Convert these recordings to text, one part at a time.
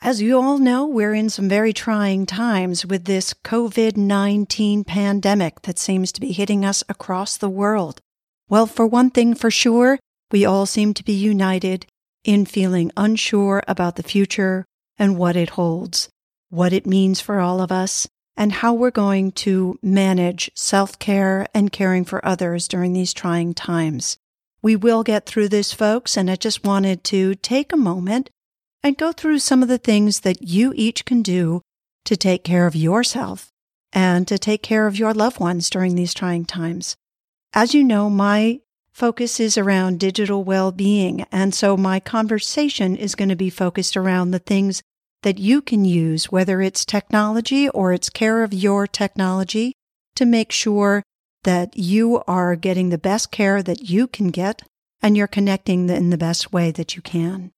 As you all know, we're in some very trying times with this COVID 19 pandemic that seems to be hitting us across the world. Well, for one thing for sure, we all seem to be united in feeling unsure about the future and what it holds, what it means for all of us, and how we're going to manage self care and caring for others during these trying times. We will get through this, folks, and I just wanted to take a moment and go through some of the things that you each can do to take care of yourself and to take care of your loved ones during these trying times. As you know, my focus is around digital well being. And so my conversation is going to be focused around the things that you can use, whether it's technology or it's care of your technology, to make sure that you are getting the best care that you can get and you're connecting in the best way that you can.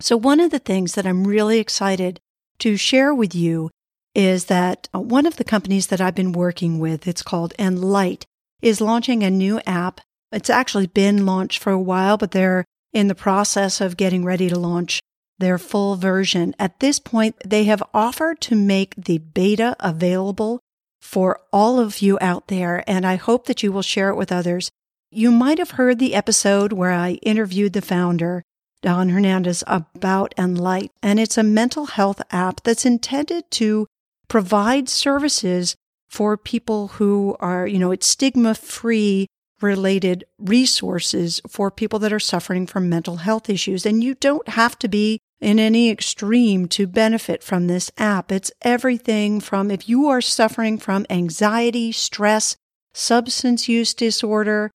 So, one of the things that I'm really excited to share with you is that uh, one of the companies that I've been working with, it's called Enlyte, is launching a new app. It's actually been launched for a while, but they're in the process of getting ready to launch their full version. At this point, they have offered to make the beta available for all of you out there, and I hope that you will share it with others. You might have heard the episode where I interviewed the founder, Don Hernandez about Enlyte, and it's a mental health app that's intended to provide services for people who are, you know, it's stigma free related resources for people that are suffering from mental health issues. And you don't have to be in any extreme to benefit from this app. It's everything from if you are suffering from anxiety, stress, substance use disorder,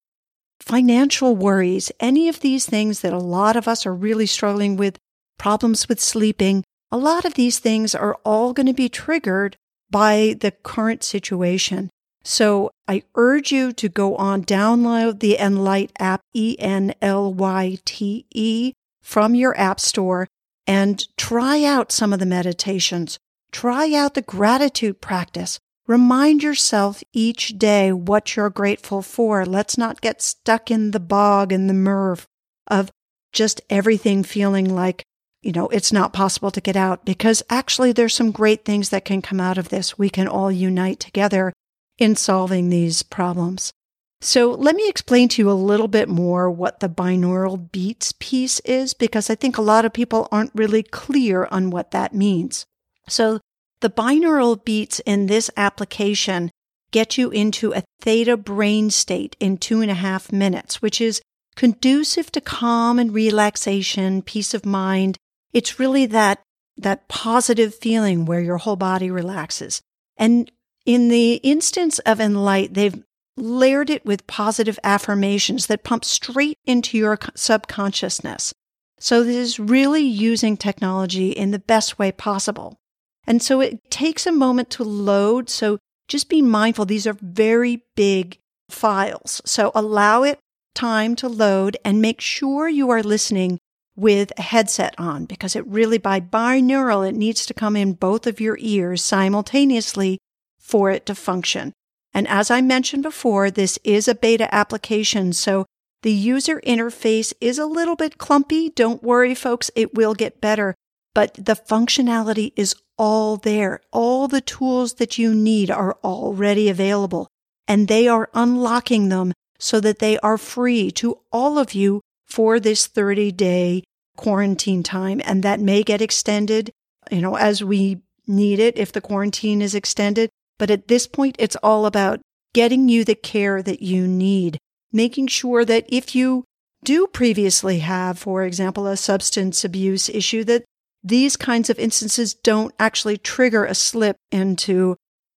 financial worries, any of these things that a lot of us are really struggling with, problems with sleeping, a lot of these things are all going to be triggered by the current situation. So I urge you to go on, download the Enlyte app, E N L Y T E, from your app store and try out some of the meditations. Try out the gratitude practice. Remind yourself each day what you're grateful for. Let's not get stuck in the bog and the murv of just everything feeling like, you know, it's not possible to get out because actually there's some great things that can come out of this. We can all unite together in solving these problems. So let me explain to you a little bit more what the binaural beats piece is because I think a lot of people aren't really clear on what that means. So the binaural beats in this application get you into a theta brain state in two and a half minutes, which is conducive to calm and relaxation, peace of mind. It's really that, that positive feeling where your whole body relaxes. And in the instance of Enlyte, they've layered it with positive affirmations that pump straight into your subconsciousness. So this is really using technology in the best way possible. And so it takes a moment to load. So just be mindful. These are very big files. So allow it time to load and make sure you are listening with a headset on because it really by binaural, it needs to come in both of your ears simultaneously for it to function. And as I mentioned before, this is a beta application. So the user interface is a little bit clumpy. Don't worry, folks. It will get better, but the functionality is all there. All the tools that you need are already available and they are unlocking them so that they are free to all of you for this 30 day quarantine time. And that may get extended, you know, as we need it if the quarantine is extended. But at this point, it's all about getting you the care that you need, making sure that if you do previously have, for example, a substance abuse issue, that these kinds of instances don't actually trigger a slip into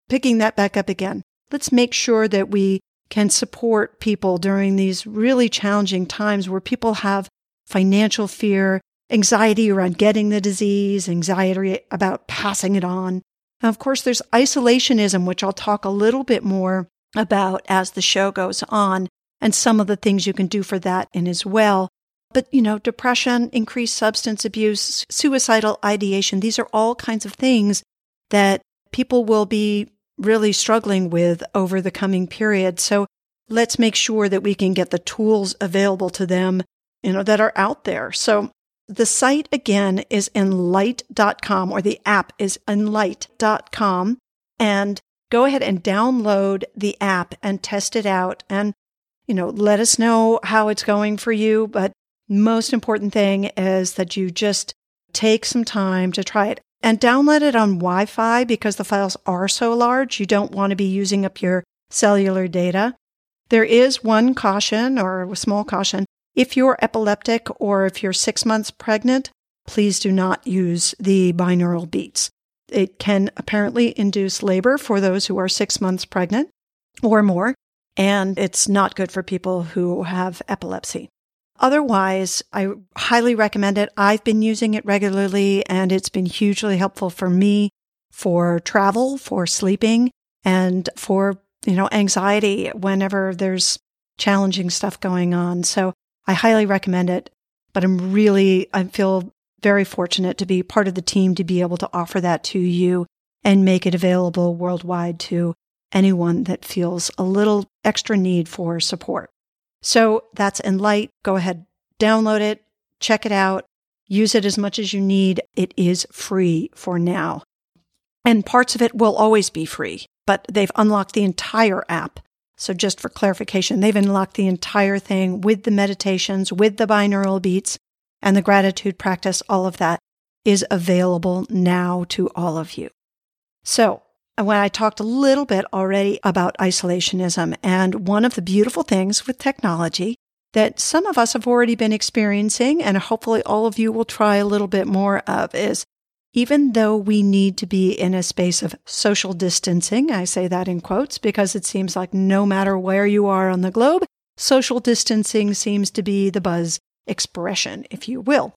picking that back up again. Let's make sure that we can support people during these really challenging times where people have financial fear, anxiety around getting the disease, anxiety about passing it on. Now, of course, there's isolationism, which I'll talk a little bit more about as the show goes on, and some of the things you can do for that in as well. But, you know, depression, increased substance abuse, suicidal ideation, these are all kinds of things that people will be really struggling with over the coming period. So let's make sure that we can get the tools available to them, you know, that are out there. So the site again is enlyte.com or the app is enlyte.com and go ahead and download the app and test it out and, you know, let us know how it's going for you. But most important thing is that you just take some time to try it and download it on Wi Fi because the files are so large. You don't want to be using up your cellular data. There is one caution or a small caution. If you're epileptic or if you're six months pregnant, please do not use the binaural beats. It can apparently induce labor for those who are six months pregnant or more, and it's not good for people who have epilepsy. Otherwise, I highly recommend it. I've been using it regularly and it's been hugely helpful for me for travel, for sleeping, and for, you know, anxiety whenever there's challenging stuff going on. So I highly recommend it. But I'm really, I feel very fortunate to be part of the team to be able to offer that to you and make it available worldwide to anyone that feels a little extra need for support. So that's Enlyte. Go ahead, download it, check it out, use it as much as you need. It is free for now. And parts of it will always be free, but they've unlocked the entire app. So just for clarification, they've unlocked the entire thing with the meditations, with the binaural beats and the gratitude practice. All of that is available now to all of you. So when I talked a little bit already about isolationism and one of the beautiful things with technology that some of us have already been experiencing and hopefully all of you will try a little bit more of is even though we need to be in a space of social distancing, I say that in quotes because it seems like no matter where you are on the globe, social distancing seems to be the buzz expression, if you will.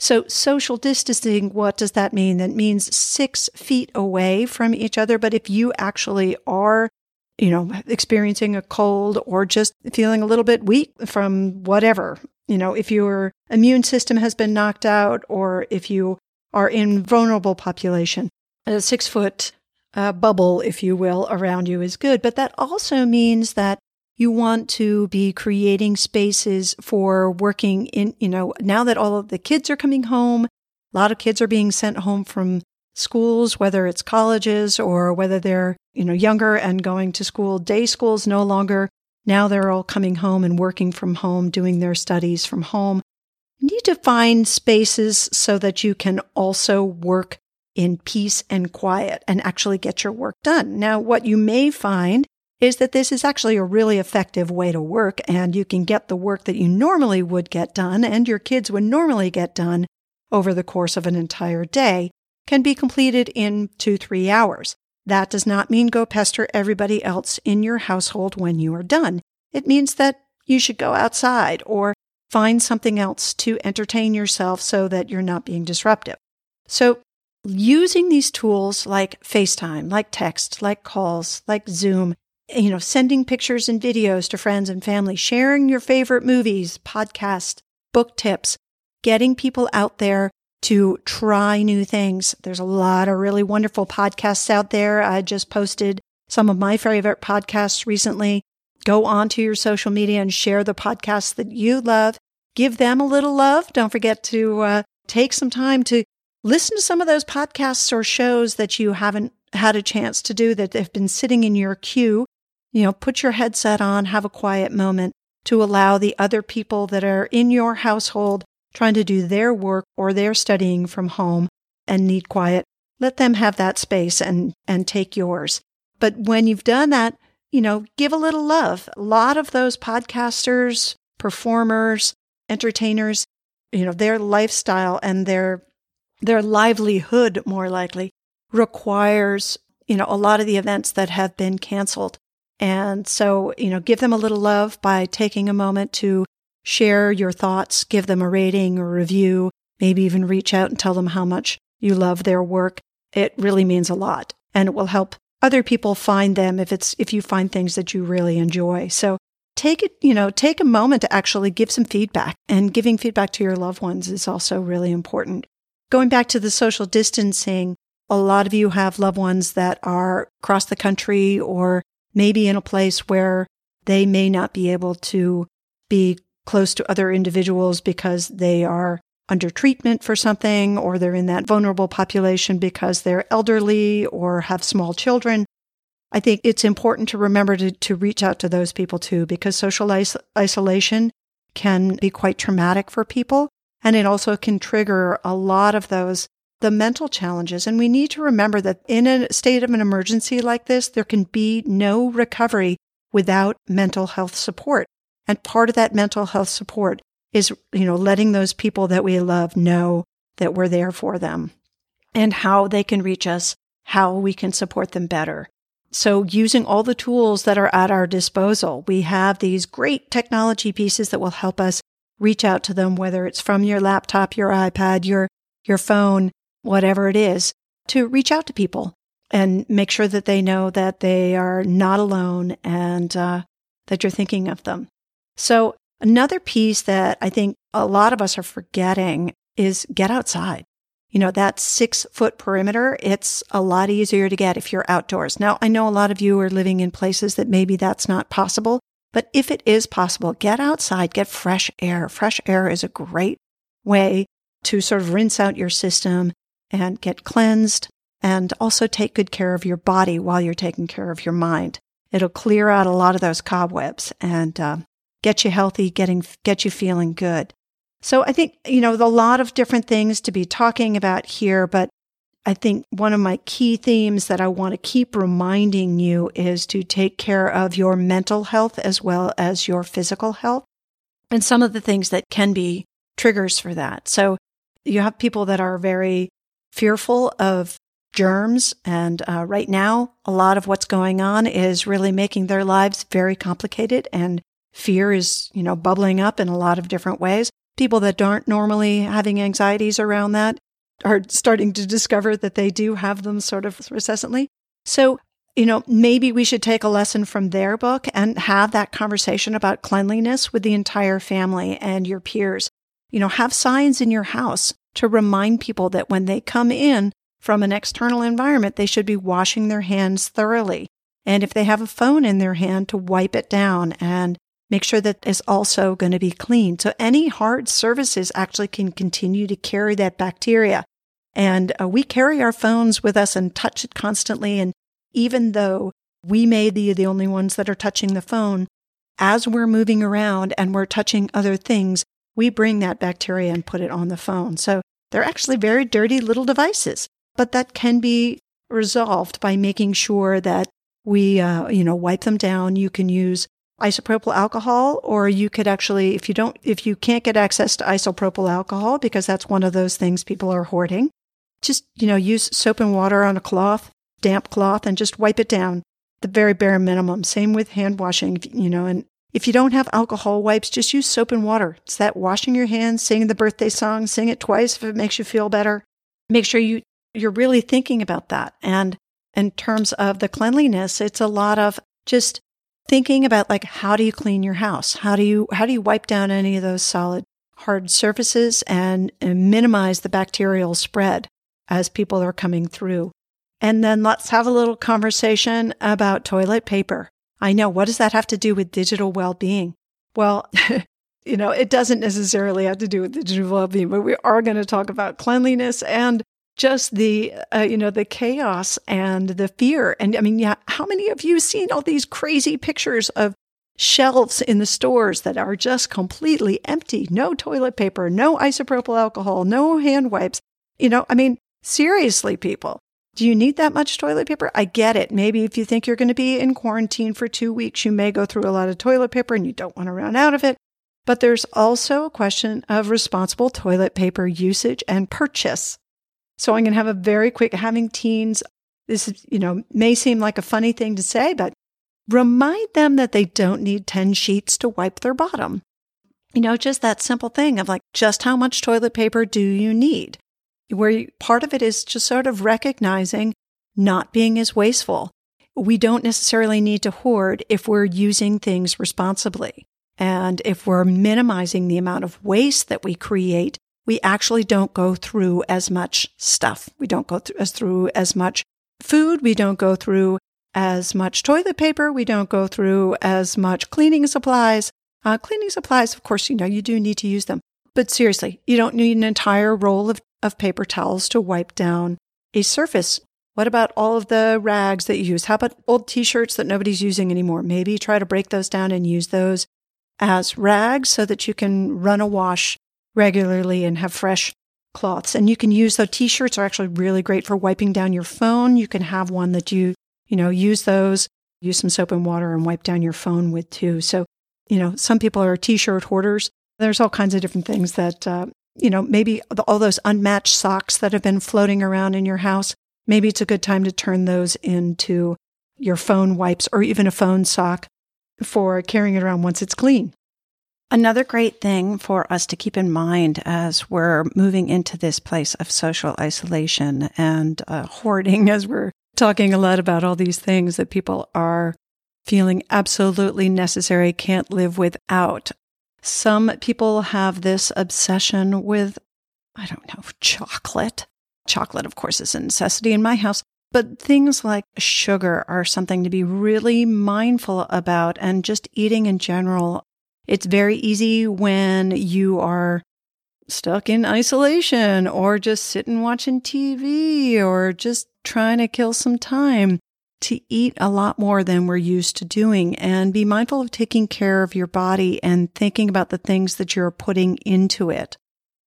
So, social distancing, what does that mean? That means six feet away from each other. But if you actually are, you know, experiencing a cold or just feeling a little bit weak from whatever, you know, if your immune system has been knocked out or if you are in vulnerable population, a six foot uh, bubble, if you will, around you is good. But that also means that you want to be creating spaces for working in, you know, now that all of the kids are coming home, a lot of kids are being sent home from schools, whether it's colleges or whether they're, you know, younger and going to school. Day schools no longer. Now they're all coming home and working from home, doing their studies from home. You need to find spaces so that you can also work in peace and quiet and actually get your work done. Now, what you may find is that this is actually a really effective way to work and you can get the work that you normally would get done and your kids would normally get done over the course of an entire day can be completed in two, three hours. That does not mean go pester everybody else in your household when you are done. It means that you should go outside or find something else to entertain yourself so that you're not being disruptive. So using these tools like FaceTime, like text, like calls, like Zoom you know, sending pictures and videos to friends and family, sharing your favorite movies, podcasts, book tips, getting people out there to try new things. There's a lot of really wonderful podcasts out there. I just posted some of my favorite podcasts recently. Go onto your social media and share the podcasts that you love. Give them a little love. Don't forget to uh, take some time to listen to some of those podcasts or shows that you haven't had a chance to do that have been sitting in your queue you know, put your headset on, have a quiet moment to allow the other people that are in your household trying to do their work or they're studying from home and need quiet. Let them have that space and, and take yours. But when you've done that, you know, give a little love. A lot of those podcasters, performers, entertainers, you know, their lifestyle and their, their livelihood more likely requires, you know, a lot of the events that have been canceled and so, you know, give them a little love by taking a moment to share your thoughts, give them a rating or review, maybe even reach out and tell them how much you love their work. It really means a lot. and it will help other people find them if it's if you find things that you really enjoy. So take it, you know, take a moment to actually give some feedback and giving feedback to your loved ones is also really important. Going back to the social distancing, a lot of you have loved ones that are across the country or maybe in a place where they may not be able to be close to other individuals because they are under treatment for something or they're in that vulnerable population because they're elderly or have small children. I think it's important to remember to, to reach out to those people too, because social is- isolation can be quite traumatic for people. And it also can trigger a lot of those, the mental challenges. And we need to remember that in a state of an emergency like this, there can be no recovery without mental health support. And part of that mental health support is, you know, letting those people that we love know that we're there for them and how they can reach us, how we can support them better. So using all the tools that are at our disposal, we have these great technology pieces that will help us reach out to them, whether it's from your laptop, your iPad, your, your phone, whatever it is, to reach out to people and make sure that they know that they are not alone and uh, that you're thinking of them. So Another piece that I think a lot of us are forgetting is get outside. You know, that six foot perimeter, it's a lot easier to get if you're outdoors. Now, I know a lot of you are living in places that maybe that's not possible, but if it is possible, get outside, get fresh air. Fresh air is a great way to sort of rinse out your system and get cleansed and also take good care of your body while you're taking care of your mind. It'll clear out a lot of those cobwebs and uh, get you healthy, getting, get you feeling good. So I think, you know, a lot of different things to be talking about here, but I think one of my key themes that I want to keep reminding you is to take care of your mental health as well as your physical health and some of the things that can be triggers for that. So you have people that are very fearful of germs. And uh, right now, a lot of what's going on is really making their lives very complicated and Fear is, you know, bubbling up in a lot of different ways. People that aren't normally having anxieties around that are starting to discover that they do have them sort of recessantly. So, you know, maybe we should take a lesson from their book and have that conversation about cleanliness with the entire family and your peers. You know, have signs in your house to remind people that when they come in from an external environment, they should be washing their hands thoroughly. And if they have a phone in their hand, to wipe it down and make sure that it's also going to be clean. So any hard surfaces actually can continue to carry that bacteria. And uh, we carry our phones with us and touch it constantly. And even though we may be the only ones that are touching the phone, as we're moving around and we're touching other things, we bring that bacteria and put it on the phone. So they're actually very dirty little devices, but that can be resolved by making sure that we, uh, you know, wipe them down. You can use isopropyl alcohol, or you could actually, if you don't, if you can't get access to isopropyl alcohol, because that's one of those things people are hoarding, just, you know, use soap and water on a cloth, damp cloth, and just wipe it down. The very bare minimum. Same with hand washing, you know, and if you don't have alcohol wipes, just use soap and water. It's that washing your hands, singing the birthday song, sing it twice if it makes you feel better. Make sure you, you're really thinking about that. And in terms of the cleanliness, it's a lot of just thinking about like how do you clean your house? How do you how do you wipe down any of those solid hard surfaces and, and minimize the bacterial spread as people are coming through? And then let's have a little conversation about toilet paper. I know. What does that have to do with digital well-being? Well, you know, it doesn't necessarily have to do with digital well-being, but we are going to talk about cleanliness and just the uh, you know the chaos and the fear. And i mean yeah how many of you seen all these crazy pictures of shelves in the stores that are just completely empty? No toilet paper no isopropyl alcohol no hand wipes. You know i mean seriously people do you need that much toilet paper i get it maybe if you think you're going to be in quarantine for 2 weeks you may go through a lot of toilet paper and you don't want to run out of it but there's also a question of responsible toilet paper usage and purchase so I'm going to have a very quick having teens. This is, you know, may seem like a funny thing to say, but remind them that they don't need 10 sheets to wipe their bottom. You know, just that simple thing of like, just how much toilet paper do you need? Where part of it is just sort of recognizing not being as wasteful. We don't necessarily need to hoard if we're using things responsibly. And if we're minimizing the amount of waste that we create, we actually don't go through as much stuff. We don't go through as through as much food. We don't go through as much toilet paper. We don't go through as much cleaning supplies. Uh, cleaning supplies, of course, you know, you do need to use them. But seriously, you don't need an entire roll of, of paper towels to wipe down a surface. What about all of the rags that you use? How about old t shirts that nobody's using anymore? Maybe try to break those down and use those as rags so that you can run a wash regularly and have fresh cloths. And you can use those t-shirts are actually really great for wiping down your phone. You can have one that you, you know, use those, use some soap and water and wipe down your phone with too. So, you know, some people are t-shirt hoarders. There's all kinds of different things that, uh, you know, maybe all those unmatched socks that have been floating around in your house. Maybe it's a good time to turn those into your phone wipes or even a phone sock for carrying it around once it's clean. Another great thing for us to keep in mind as we're moving into this place of social isolation and uh, hoarding, as we're talking a lot about all these things that people are feeling absolutely necessary, can't live without. Some people have this obsession with, I don't know, chocolate. Chocolate, of course, is a necessity in my house, but things like sugar are something to be really mindful about and just eating in general it's very easy when you are stuck in isolation or just sitting watching TV or just trying to kill some time to eat a lot more than we're used to doing and be mindful of taking care of your body and thinking about the things that you're putting into it.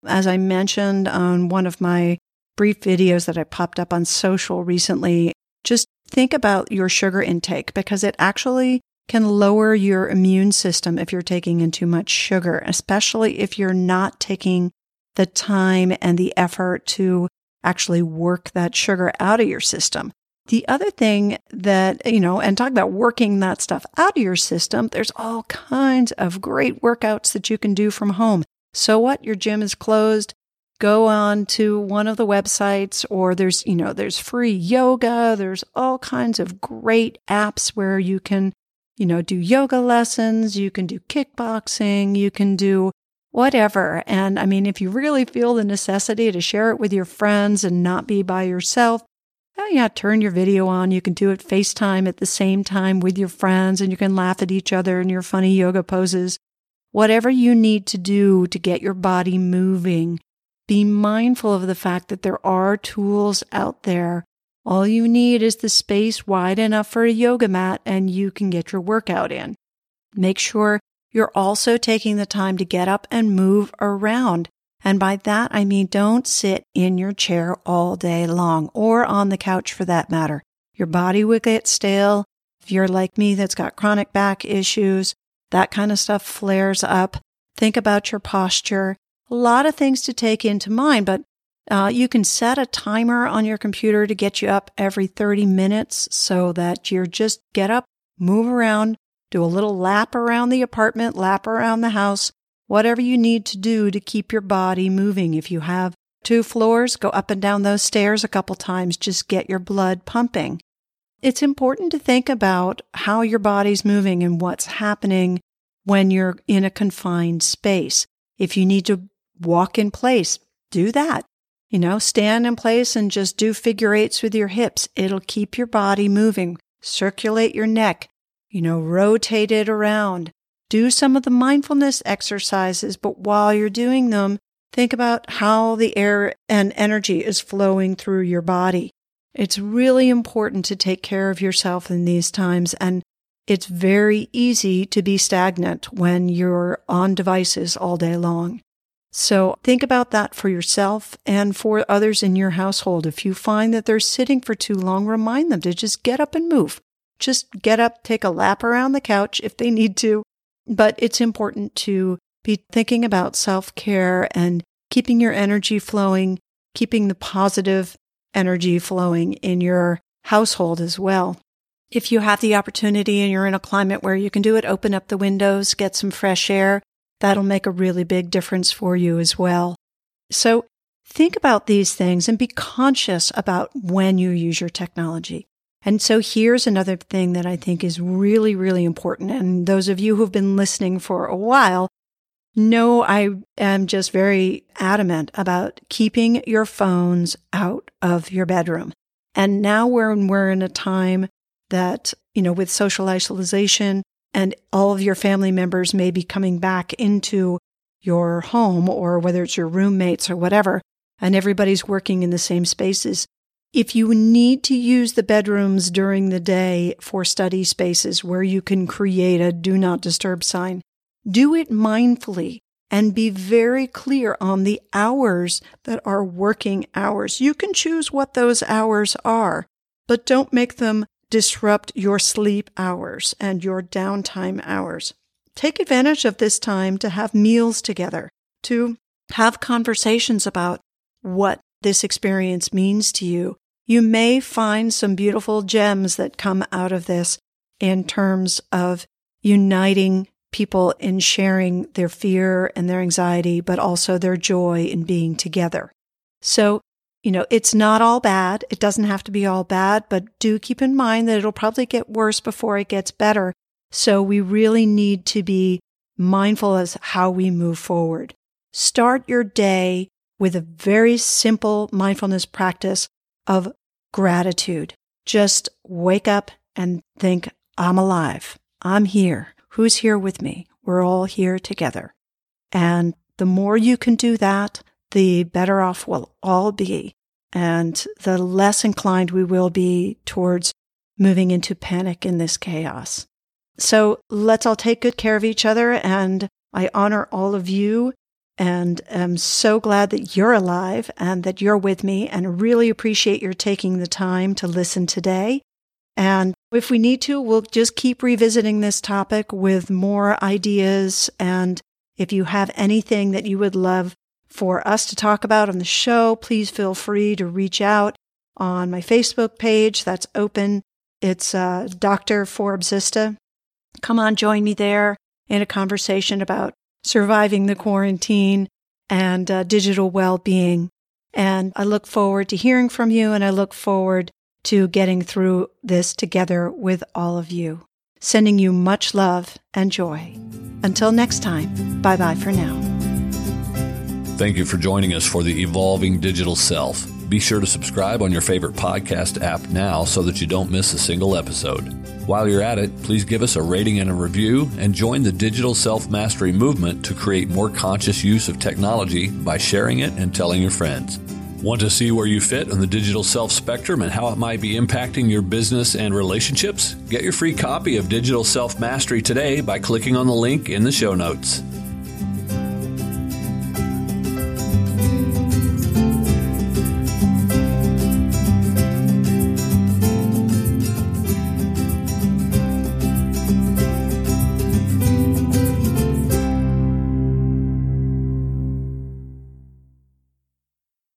As I mentioned on one of my brief videos that I popped up on social recently, just think about your sugar intake because it actually can lower your immune system if you're taking in too much sugar, especially if you're not taking the time and the effort to actually work that sugar out of your system. The other thing that, you know, and talk about working that stuff out of your system, there's all kinds of great workouts that you can do from home. So what? Your gym is closed. Go on to one of the websites or there's, you know, there's free yoga. There's all kinds of great apps where you can you know, do yoga lessons, you can do kickboxing, you can do whatever. And I mean, if you really feel the necessity to share it with your friends and not be by yourself, oh yeah, turn your video on. You can do it FaceTime at the same time with your friends and you can laugh at each other in your funny yoga poses. Whatever you need to do to get your body moving, be mindful of the fact that there are tools out there all you need is the space wide enough for a yoga mat and you can get your workout in. Make sure you're also taking the time to get up and move around. And by that, I mean don't sit in your chair all day long or on the couch for that matter. Your body will get stale. If you're like me that's got chronic back issues, that kind of stuff flares up. Think about your posture. A lot of things to take into mind, but uh, you can set a timer on your computer to get you up every 30 minutes so that you're just get up, move around, do a little lap around the apartment, lap around the house, whatever you need to do to keep your body moving. If you have two floors, go up and down those stairs a couple times, just get your blood pumping. It's important to think about how your body's moving and what's happening when you're in a confined space. If you need to walk in place, do that. You know, stand in place and just do figure eights with your hips. It'll keep your body moving. Circulate your neck. You know, rotate it around. Do some of the mindfulness exercises, but while you're doing them, think about how the air and energy is flowing through your body. It's really important to take care of yourself in these times. And it's very easy to be stagnant when you're on devices all day long. So think about that for yourself and for others in your household. If you find that they're sitting for too long, remind them to just get up and move. Just get up, take a lap around the couch if they need to. But it's important to be thinking about self care and keeping your energy flowing, keeping the positive energy flowing in your household as well. If you have the opportunity and you're in a climate where you can do it, open up the windows, get some fresh air, that'll make a really big difference for you as well. So think about these things and be conscious about when you use your technology. And so here's another thing that I think is really, really important. And those of you who've been listening for a while know I am just very adamant about keeping your phones out of your bedroom. And now when we're in a time that, you know, with social isolation and all of your family members may be coming back into your home or whether it's your roommates or whatever, and everybody's working in the same spaces, if you need to use the bedrooms during the day for study spaces where you can create a do not disturb sign, do it mindfully and be very clear on the hours that are working hours. You can choose what those hours are, but don't make them disrupt your sleep hours and your downtime hours. Take advantage of this time to have meals together, to have conversations about what this experience means to you, you may find some beautiful gems that come out of this in terms of uniting people in sharing their fear and their anxiety, but also their joy in being together. So, you know, it's not all bad. It doesn't have to be all bad, but do keep in mind that it'll probably get worse before it gets better. So we really need to be mindful as how we move forward. Start your day with a very simple mindfulness practice of gratitude. Just wake up and think, I'm alive. I'm here. Who's here with me? We're all here together. And the more you can do that, the better off we'll all be. And the less inclined we will be towards moving into panic in this chaos. So let's all take good care of each other. And I honor all of you and am so glad that you're alive and that you're with me and really appreciate your taking the time to listen today. And if we need to, we'll just keep revisiting this topic with more ideas. And if you have anything that you would love for us to talk about on the show, please feel free to reach out on my Facebook page that's open. It's uh, Dr. Forbes Öste. Come on, join me there in a conversation about surviving the quarantine and uh, digital well being. And I look forward to hearing from you and I look forward to getting through this together with all of you. Sending you much love and joy. Until next time, bye bye for now. Thank you for joining us for the Evolving Digital Self. Be sure to subscribe on your favorite podcast app now so that you don't miss a single episode. While you're at it, please give us a rating and a review and join the digital self mastery movement to create more conscious use of technology by sharing it and telling your friends. Want to see where you fit on the digital self spectrum and how it might be impacting your business and relationships? Get your free copy of Digital Self Mastery today by clicking on the link in the show notes.